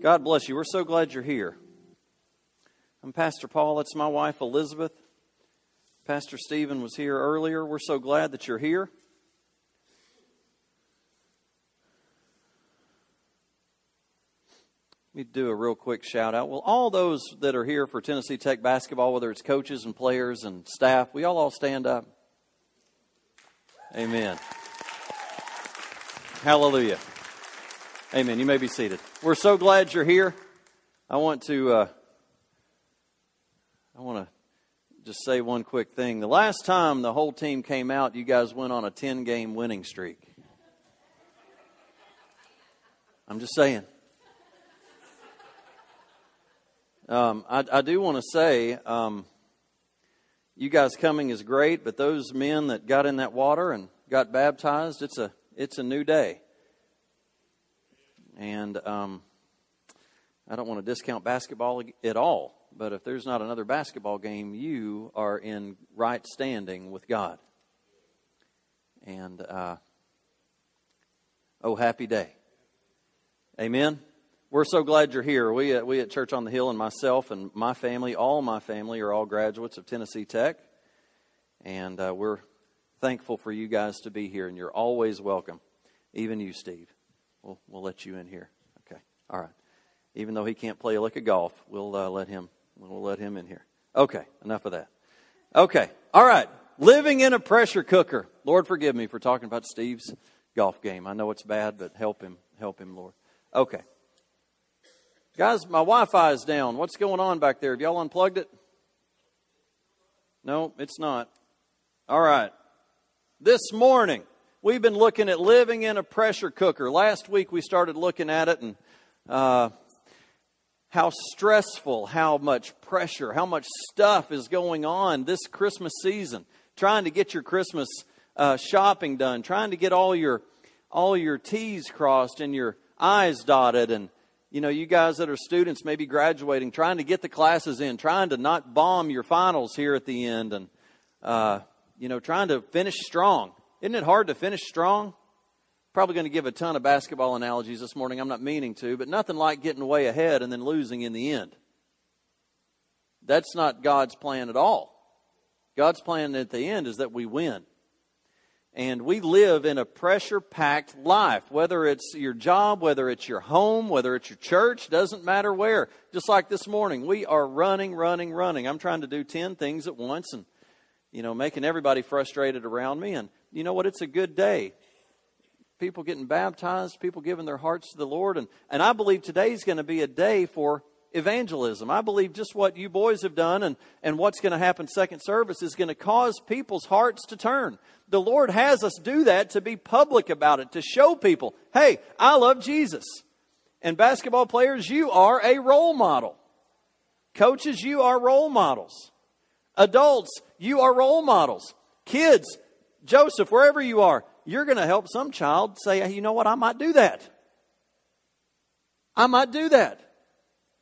God bless you. We're so glad you're here. I'm Pastor Paul. That's my wife, Elizabeth. Pastor Stephen was here earlier. We're so glad that you're here. Let me do a real quick shout out. Well, all those that are here for Tennessee Tech basketball, whether it's coaches and players and staff, we all all stand up. Amen. Hallelujah. Amen. You may be seated. We're so glad you're here. I want to uh, I want to just say one quick thing. The last time the whole team came out, you guys went on a 10 game winning streak. I'm just saying. Um, I, I, do want to say, um, you guys coming is great, but those men that got in that water and got baptized, it's a it's a new day. And um, I don't want to discount basketball at all, but if there's not another basketball game, you are in right standing with God. And uh, oh, happy day. Amen. We're so glad you're here. We at, we at Church on the Hill and myself and my family, all my family, are all graduates of Tennessee Tech. And uh, we're thankful for you guys to be here, and you're always welcome. Even you, Steve. We'll, we'll let you in here. Okay. All right. Even though he can't play a lick of golf, we'll uh, let him. We'll let him in here. Okay. Enough of that. Okay. All right. Living in a pressure cooker. Lord, forgive me for talking about Steve's golf game. I know it's bad, but help him. Help him, Lord. Okay. Guys, my Wi Fi is down. What's going on back there? Have y'all unplugged it? No, it's not. All right. This morning, we've been looking at living in a pressure cooker. Last week, we started looking at it and uh, how stressful, how much pressure, how much stuff is going on this Christmas season. Trying to get your Christmas uh, shopping done, trying to get all your all your T's crossed and your I's dotted, and you know, you guys that are students, maybe graduating, trying to get the classes in, trying to not bomb your finals here at the end, and uh, you know, trying to finish strong. Isn't it hard to finish strong? Probably going to give a ton of basketball analogies this morning. I'm not meaning to, but nothing like getting way ahead and then losing in the end. That's not God's plan at all. God's plan at the end is that we win. And we live in a pressure packed life, whether it's your job, whether it's your home, whether it's your church, doesn't matter where. Just like this morning, we are running, running, running. I'm trying to do 10 things at once and you know, making everybody frustrated around me. And you know what? It's a good day. People getting baptized, people giving their hearts to the Lord. And, and I believe today's going to be a day for evangelism. I believe just what you boys have done and, and what's going to happen second service is going to cause people's hearts to turn. The Lord has us do that to be public about it, to show people, hey, I love Jesus. And basketball players, you are a role model. Coaches, you are role models. Adults, you are role models. Kids, Joseph, wherever you are, you're going to help some child say, hey, you know what, I might do that. I might do that.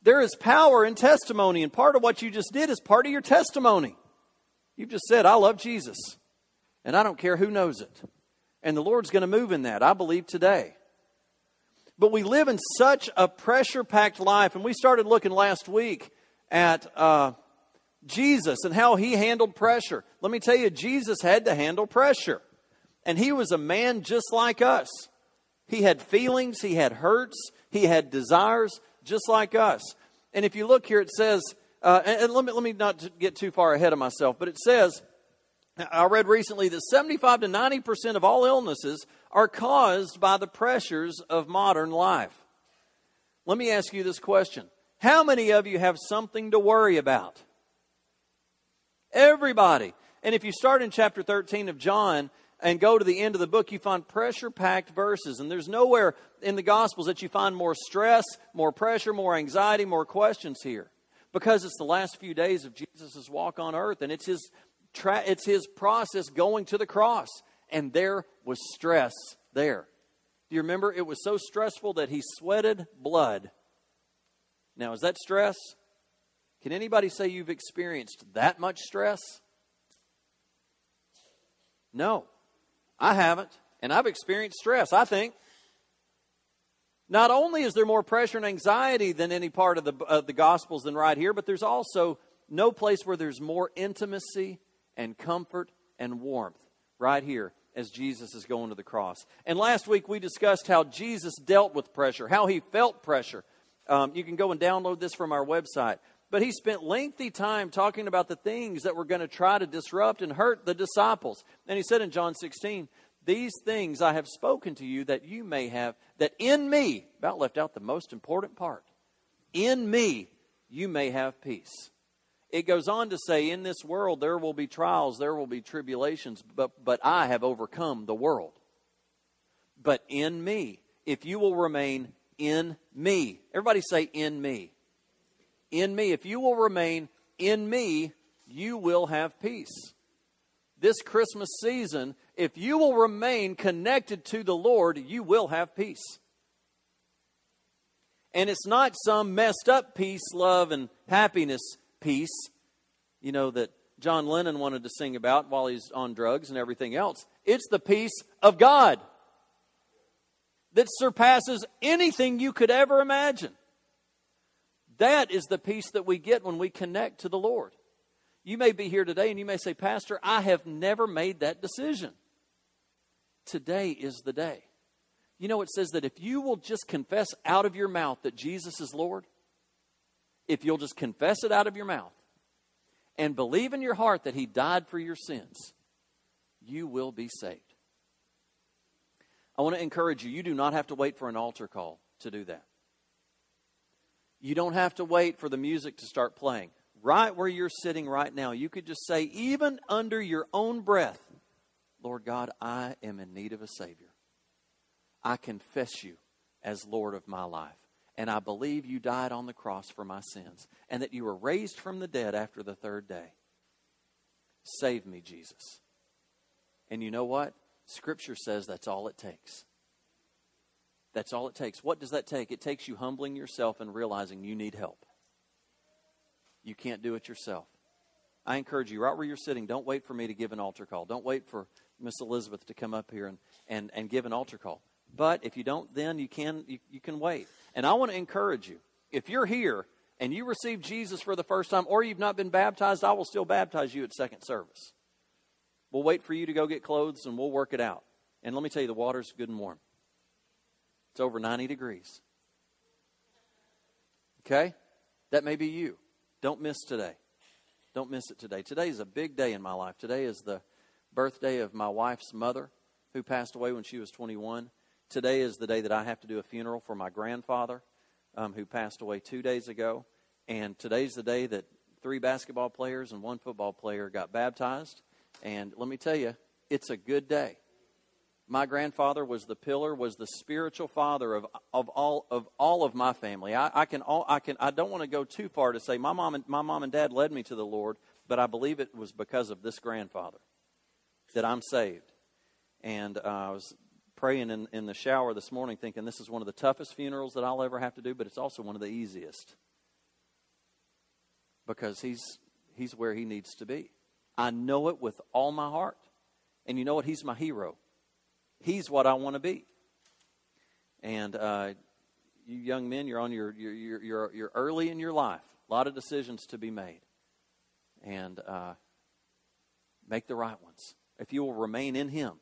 There is power in testimony, and part of what you just did is part of your testimony. You've just said, I love Jesus, and I don't care who knows it. And the Lord's going to move in that, I believe, today. But we live in such a pressure packed life, and we started looking last week at. Uh, Jesus and how he handled pressure. Let me tell you, Jesus had to handle pressure. And he was a man just like us. He had feelings, he had hurts, he had desires just like us. And if you look here, it says, uh, and, and let, me, let me not get too far ahead of myself, but it says, I read recently that 75 to 90% of all illnesses are caused by the pressures of modern life. Let me ask you this question How many of you have something to worry about? Everybody. And if you start in chapter 13 of John and go to the end of the book, you find pressure packed verses. And there's nowhere in the Gospels that you find more stress, more pressure, more anxiety, more questions here. Because it's the last few days of Jesus' walk on earth and it's his, tra- it's his process going to the cross. And there was stress there. Do you remember? It was so stressful that he sweated blood. Now, is that stress? Can anybody say you've experienced that much stress? No, I haven't. And I've experienced stress, I think. Not only is there more pressure and anxiety than any part of the, of the Gospels than right here, but there's also no place where there's more intimacy and comfort and warmth right here as Jesus is going to the cross. And last week we discussed how Jesus dealt with pressure, how he felt pressure. Um, you can go and download this from our website. But he spent lengthy time talking about the things that were going to try to disrupt and hurt the disciples. And he said in John 16, These things I have spoken to you that you may have, that in me, about left out the most important part, in me you may have peace. It goes on to say, In this world there will be trials, there will be tribulations, but, but I have overcome the world. But in me, if you will remain in me, everybody say, In me in me. If you will remain in me, you will have peace. This Christmas season, if you will remain connected to the Lord, you will have peace. And it's not some messed up peace, love, and happiness peace, you know, that John Lennon wanted to sing about while he's on drugs and everything else. It's the peace of God that surpasses anything you could ever imagine. That is the peace that we get when we connect to the Lord. You may be here today and you may say, Pastor, I have never made that decision. Today is the day. You know, it says that if you will just confess out of your mouth that Jesus is Lord, if you'll just confess it out of your mouth and believe in your heart that He died for your sins, you will be saved. I want to encourage you, you do not have to wait for an altar call to do that. You don't have to wait for the music to start playing. Right where you're sitting right now, you could just say, even under your own breath, Lord God, I am in need of a Savior. I confess you as Lord of my life. And I believe you died on the cross for my sins and that you were raised from the dead after the third day. Save me, Jesus. And you know what? Scripture says that's all it takes. That's all it takes. What does that take? It takes you humbling yourself and realizing you need help. You can't do it yourself. I encourage you, right where you're sitting, don't wait for me to give an altar call. Don't wait for Miss Elizabeth to come up here and, and, and give an altar call. But if you don't, then you can, you, you can wait. And I want to encourage you, if you're here and you received Jesus for the first time or you've not been baptized, I will still baptize you at second service. We'll wait for you to go get clothes and we'll work it out. And let me tell you, the water's good and warm. It's over 90 degrees. Okay? That may be you. Don't miss today. Don't miss it today. Today is a big day in my life. Today is the birthday of my wife's mother, who passed away when she was 21. Today is the day that I have to do a funeral for my grandfather, um, who passed away two days ago. And today's the day that three basketball players and one football player got baptized. And let me tell you, it's a good day my grandfather was the pillar, was the spiritual father of, of all of all of my family. I, I can all, I can I don't want to go too far to say my mom and my mom and dad led me to the Lord, but I believe it was because of this grandfather that I'm saved. And uh, I was praying in, in the shower this morning, thinking this is one of the toughest funerals that I'll ever have to do, but it's also one of the easiest because he's he's where he needs to be. I know it with all my heart, and you know what? He's my hero. He's what I want to be. And uh, you young men, you're on your, you're, you're, you're early in your life. A lot of decisions to be made. And uh, make the right ones. If you will remain in Him,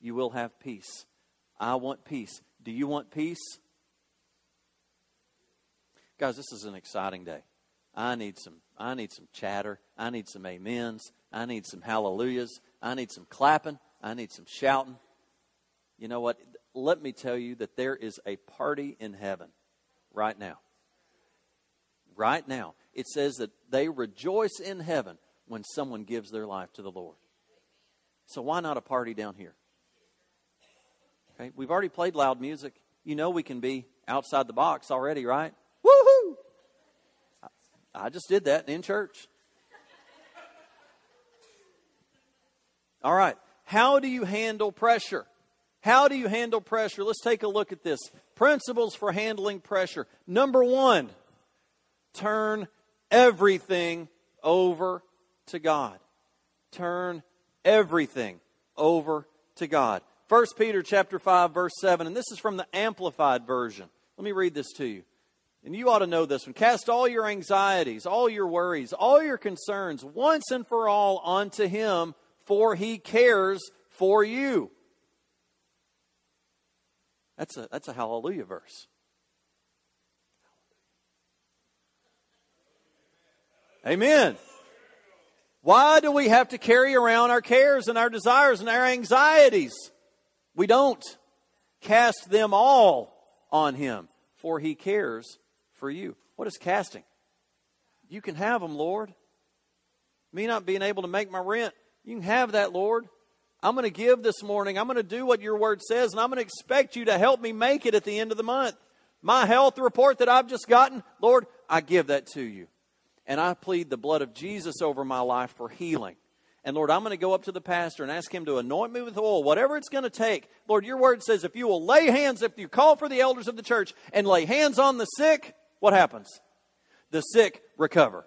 you will have peace. I want peace. Do you want peace? Guys, this is an exciting day. I need some I need some chatter. I need some amens. I need some hallelujahs. I need some clapping. I need some shouting. You know what? Let me tell you that there is a party in heaven right now. Right now. It says that they rejoice in heaven when someone gives their life to the Lord. So why not a party down here? Okay, we've already played loud music. You know we can be outside the box already, right? Woohoo! I just did that in church. All right. How do you handle pressure? How do you handle pressure? Let's take a look at this. Principles for handling pressure. Number one, turn everything over to God. Turn everything over to God. 1 Peter chapter 5 verse 7 and this is from the amplified version. Let me read this to you. And you ought to know this one. Cast all your anxieties, all your worries, all your concerns once and for all onto Him, for He cares for you. That's a, that's a hallelujah verse. Amen. Why do we have to carry around our cares and our desires and our anxieties? We don't. Cast them all on Him, for He cares for you. What is casting? You can have them, Lord. Me not being able to make my rent, you can have that, Lord. I'm going to give this morning. I'm going to do what your word says, and I'm going to expect you to help me make it at the end of the month. My health report that I've just gotten, Lord, I give that to you. And I plead the blood of Jesus over my life for healing. And Lord, I'm going to go up to the pastor and ask him to anoint me with oil, whatever it's going to take. Lord, your word says if you will lay hands, if you call for the elders of the church and lay hands on the sick, what happens? The sick recover.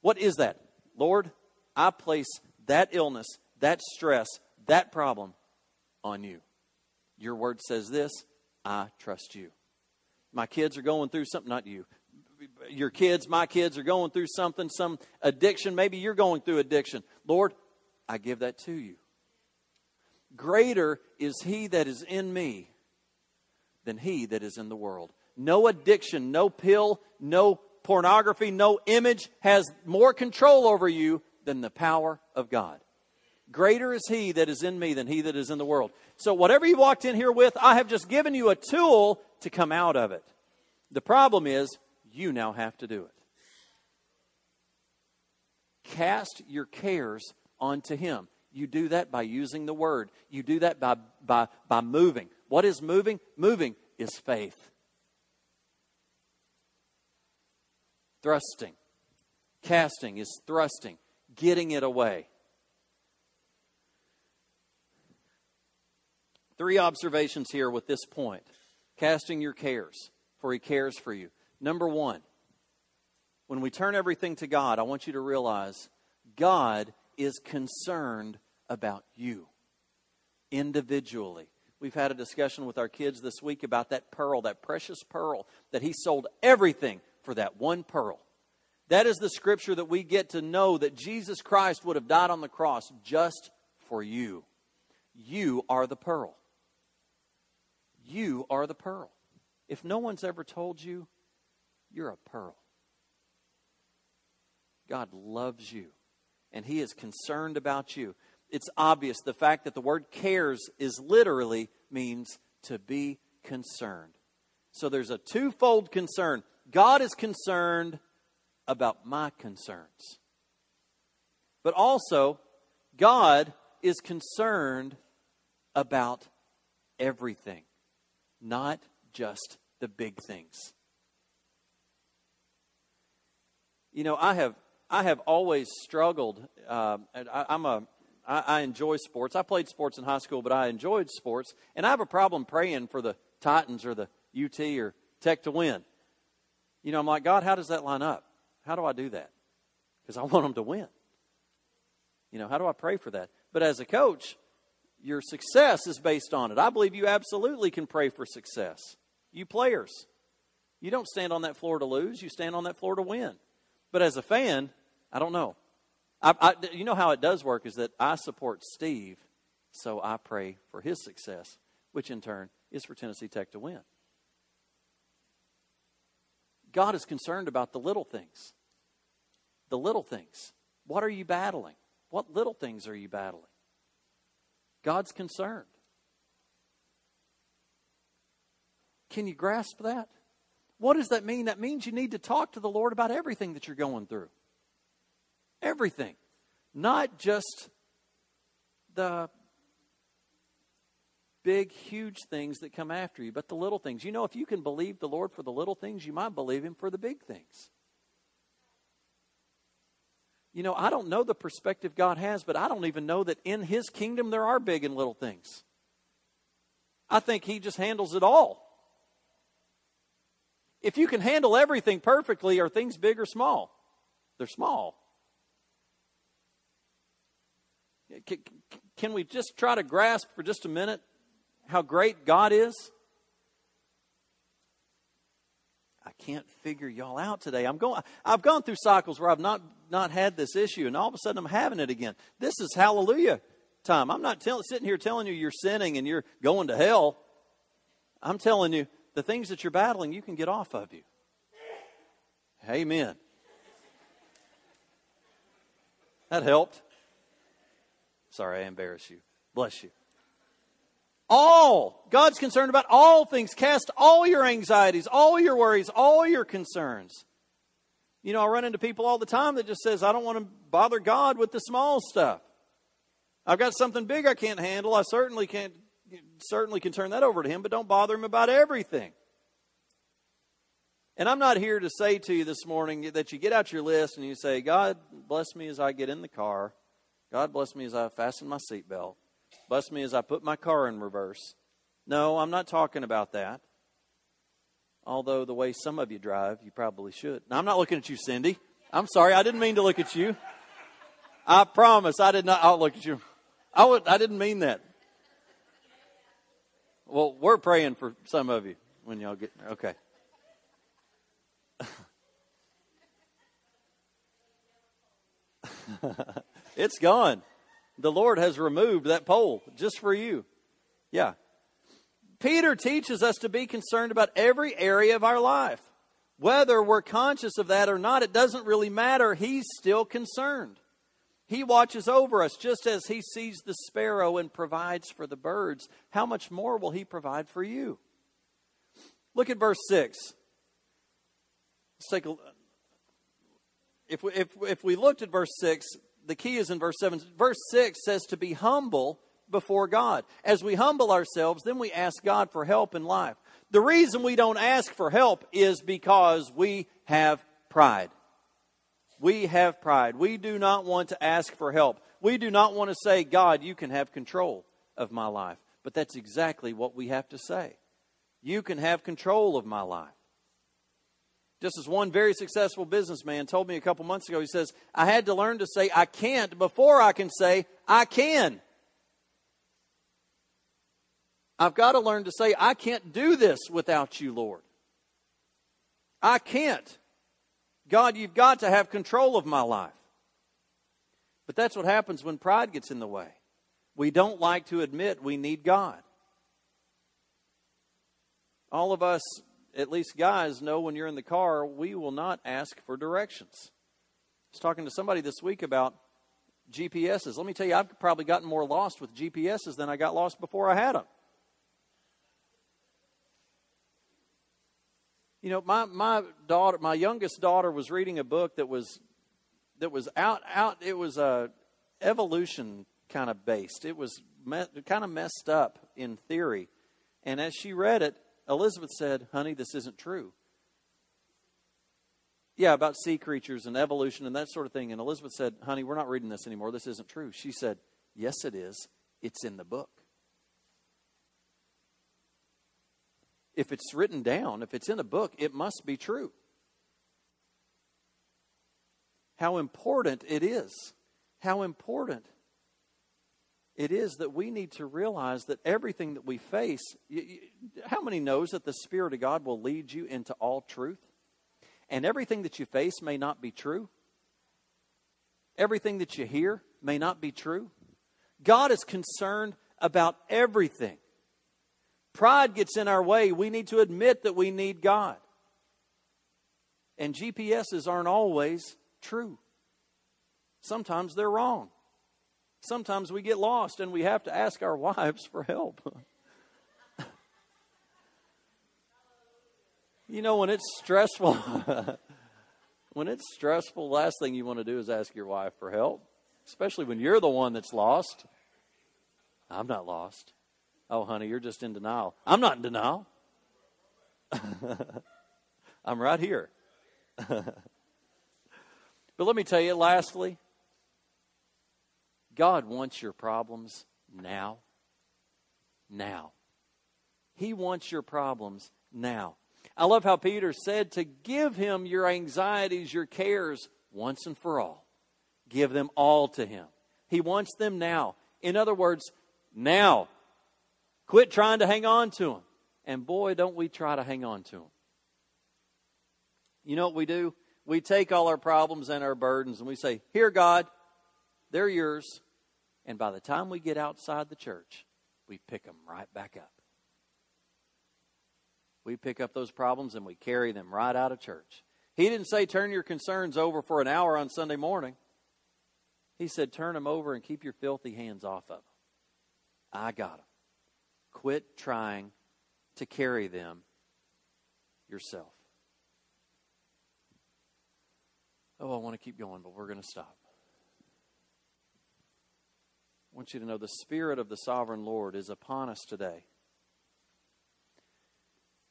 What is that? Lord, I place that illness, that stress, that problem on you. Your word says this I trust you. My kids are going through something, not you. Your kids, my kids are going through something, some addiction. Maybe you're going through addiction. Lord, I give that to you. Greater is he that is in me than he that is in the world. No addiction, no pill, no pornography, no image has more control over you than the power of God. Greater is he that is in me than he that is in the world. So, whatever you walked in here with, I have just given you a tool to come out of it. The problem is, you now have to do it. Cast your cares onto him. You do that by using the word, you do that by, by, by moving. What is moving? Moving is faith. Thrusting. Casting is thrusting getting it away. Three observations here with this point casting your cares, for he cares for you. Number one, when we turn everything to God, I want you to realize God is concerned about you individually. We've had a discussion with our kids this week about that pearl, that precious pearl, that he sold everything for that one pearl. That is the scripture that we get to know that Jesus Christ would have died on the cross just for you. You are the pearl. You are the pearl. If no one's ever told you, you're a pearl. God loves you, and He is concerned about you. It's obvious. The fact that the word cares is literally means to be concerned. So there's a twofold concern. God is concerned about my concerns. But also, God is concerned about everything, not just the big things. You know, I have I have always struggled. Uh, I, I'm a I, I enjoy sports. I played sports in high school, but I enjoyed sports, and I have a problem praying for the Titans or the UT or Tech to win. You know, I'm like, God, how does that line up? How do I do that? Because I want them to win. You know, how do I pray for that? But as a coach, your success is based on it. I believe you absolutely can pray for success. You players, you don't stand on that floor to lose, you stand on that floor to win. But as a fan, I don't know. I, I, you know how it does work is that I support Steve, so I pray for his success, which in turn is for Tennessee Tech to win. God is concerned about the little things. The little things. What are you battling? What little things are you battling? God's concerned. Can you grasp that? What does that mean? That means you need to talk to the Lord about everything that you're going through. Everything. Not just the big, huge things that come after you, but the little things. You know, if you can believe the Lord for the little things, you might believe Him for the big things. You know, I don't know the perspective God has, but I don't even know that in His kingdom there are big and little things. I think He just handles it all. If you can handle everything perfectly, are things big or small? They're small. Can we just try to grasp for just a minute how great God is? I can't figure y'all out today. I'm going, I've gone through cycles where I've not, not had this issue, and all of a sudden I'm having it again. This is hallelujah time. I'm not tell, sitting here telling you you're sinning and you're going to hell. I'm telling you the things that you're battling, you can get off of you. Amen. That helped. Sorry, I embarrass you. Bless you. All. God's concerned about all things. Cast all your anxieties, all your worries, all your concerns. You know, I run into people all the time that just says, I don't want to bother God with the small stuff. I've got something big I can't handle. I certainly can't certainly can turn that over to him, but don't bother him about everything. And I'm not here to say to you this morning that you get out your list and you say, God bless me as I get in the car. God bless me as I fasten my seatbelt. Bless me as I put my car in reverse. No, I'm not talking about that. Although the way some of you drive, you probably should. Now, I'm not looking at you, Cindy. I'm sorry. I didn't mean to look at you. I promise I did not. I'll look at you. I, would, I didn't mean that. Well, we're praying for some of you when y'all get there. Okay. it's gone. The Lord has removed that pole just for you. Yeah. Peter teaches us to be concerned about every area of our life. Whether we're conscious of that or not, it doesn't really matter. He's still concerned. He watches over us just as He sees the sparrow and provides for the birds. How much more will He provide for you? Look at verse 6. Let's take a if we, if, if we looked at verse 6, the key is in verse 7. Verse 6 says to be humble before God. As we humble ourselves, then we ask God for help in life. The reason we don't ask for help is because we have pride. We have pride. We do not want to ask for help. We do not want to say, God, you can have control of my life. But that's exactly what we have to say. You can have control of my life. Just as one very successful businessman told me a couple months ago, he says, I had to learn to say I can't before I can say I can. I've got to learn to say, I can't do this without you, Lord. I can't. God, you've got to have control of my life. But that's what happens when pride gets in the way. We don't like to admit we need God. All of us at least guys know when you're in the car, we will not ask for directions. I was talking to somebody this week about GPSs. Let me tell you, I've probably gotten more lost with GPSs than I got lost before I had them. You know, my, my daughter, my youngest daughter, was reading a book that was that was out out. It was a uh, evolution kind of based. It was me, kind of messed up in theory, and as she read it, Elizabeth said, Honey, this isn't true. Yeah, about sea creatures and evolution and that sort of thing. And Elizabeth said, Honey, we're not reading this anymore. This isn't true. She said, Yes, it is. It's in the book. If it's written down, if it's in a book, it must be true. How important it is. How important it is that we need to realize that everything that we face, how many knows that the Spirit of God will lead you into all truth? And everything that you face may not be true. Everything that you hear may not be true. God is concerned about everything. Pride gets in our way. We need to admit that we need God. And GPSs aren't always true. Sometimes they're wrong sometimes we get lost and we have to ask our wives for help. you know, when it's stressful, when it's stressful, last thing you want to do is ask your wife for help, especially when you're the one that's lost. I'm not lost. Oh, honey, you're just in denial. I'm not in denial. I'm right here. but let me tell you, lastly, God wants your problems now. Now. He wants your problems now. I love how Peter said to give him your anxieties, your cares, once and for all. Give them all to him. He wants them now. In other words, now. Quit trying to hang on to them. And boy, don't we try to hang on to them. You know what we do? We take all our problems and our burdens and we say, Here, God, they're yours. And by the time we get outside the church, we pick them right back up. We pick up those problems and we carry them right out of church. He didn't say turn your concerns over for an hour on Sunday morning. He said turn them over and keep your filthy hands off of them. I got them. Quit trying to carry them yourself. Oh, I want to keep going, but we're going to stop. I want you to know the Spirit of the Sovereign Lord is upon us today.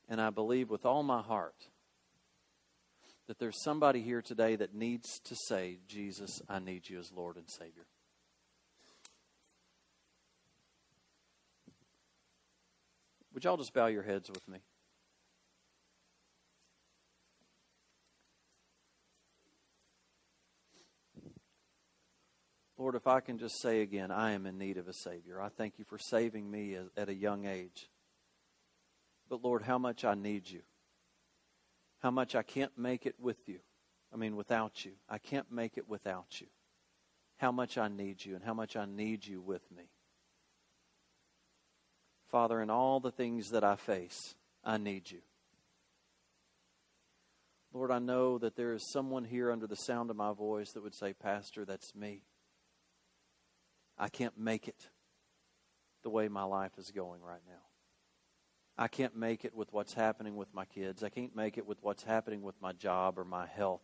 And I believe with all my heart that there's somebody here today that needs to say, Jesus, I need you as Lord and Savior. Would y'all just bow your heads with me? Lord, if I can just say again, I am in need of a Savior. I thank you for saving me at a young age. But Lord, how much I need you. How much I can't make it with you. I mean, without you. I can't make it without you. How much I need you and how much I need you with me. Father, in all the things that I face, I need you. Lord, I know that there is someone here under the sound of my voice that would say, Pastor, that's me. I can't make it the way my life is going right now. I can't make it with what's happening with my kids. I can't make it with what's happening with my job or my health.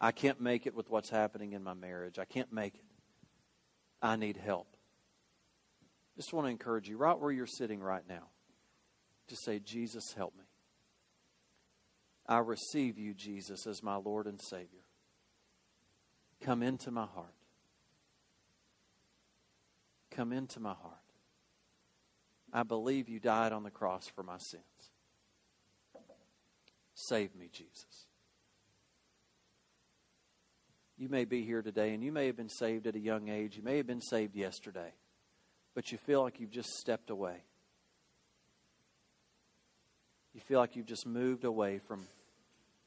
I can't make it with what's happening in my marriage. I can't make it. I need help. Just want to encourage you, right where you're sitting right now, to say, Jesus, help me. I receive you, Jesus, as my Lord and Savior. Come into my heart. Come into my heart. I believe you died on the cross for my sins. Save me, Jesus. You may be here today and you may have been saved at a young age. You may have been saved yesterday, but you feel like you've just stepped away. You feel like you've just moved away from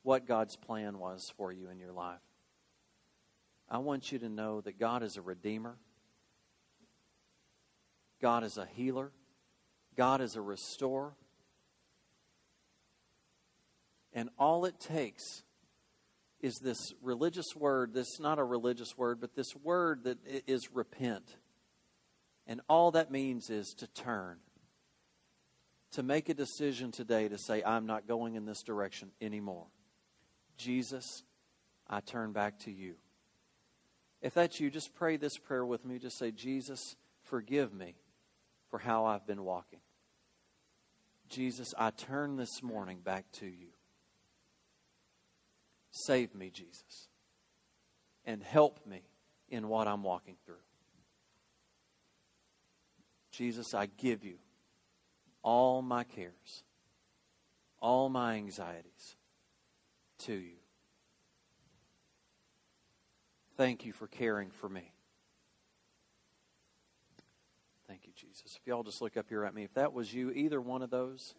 what God's plan was for you in your life. I want you to know that God is a redeemer. God is a healer, God is a restorer. And all it takes is this religious word, this not a religious word, but this word that is repent. And all that means is to turn. To make a decision today to say, I'm not going in this direction anymore. Jesus, I turn back to you. If that's you, just pray this prayer with me. Just say, Jesus, forgive me for how I've been walking. Jesus, I turn this morning back to you. Save me, Jesus, and help me in what I'm walking through. Jesus, I give you all my cares, all my anxieties to you. Thank you for caring for me. Thank you, Jesus. If y'all just look up here at me, if that was you, either one of those,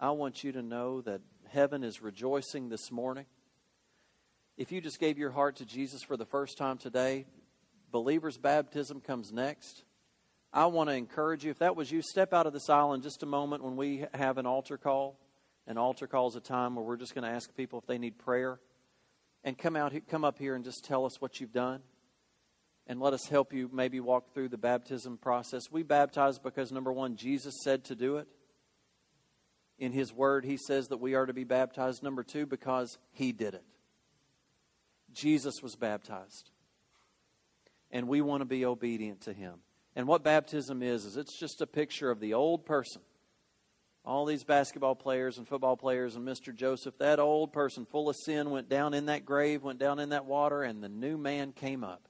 I want you to know that heaven is rejoicing this morning. If you just gave your heart to Jesus for the first time today, believer's baptism comes next. I want to encourage you, if that was you, step out of this aisle in just a moment when we have an altar call. An altar call is a time where we're just going to ask people if they need prayer. And come out, come up here and just tell us what you've done and let us help you maybe walk through the baptism process. We baptize because, number one, Jesus said to do it. In His Word, He says that we are to be baptized. Number two, because He did it. Jesus was baptized. And we want to be obedient to Him. And what baptism is, is it's just a picture of the old person. All these basketball players and football players and Mr. Joseph, that old person full of sin went down in that grave, went down in that water, and the new man came up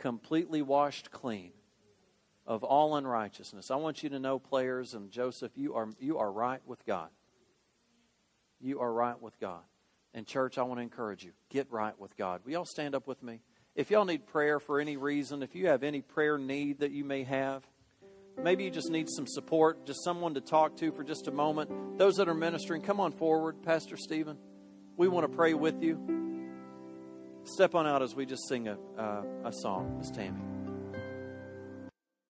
completely washed clean of all unrighteousness. I want you to know, players and Joseph, you are, you are right with God. You are right with God. And, church, I want to encourage you get right with God. Will y'all stand up with me? If y'all need prayer for any reason, if you have any prayer need that you may have, maybe you just need some support, just someone to talk to for just a moment. Those that are ministering, come on forward, Pastor Stephen. we want to pray with you. Step on out as we just sing a, uh, a song, Miss Tammy.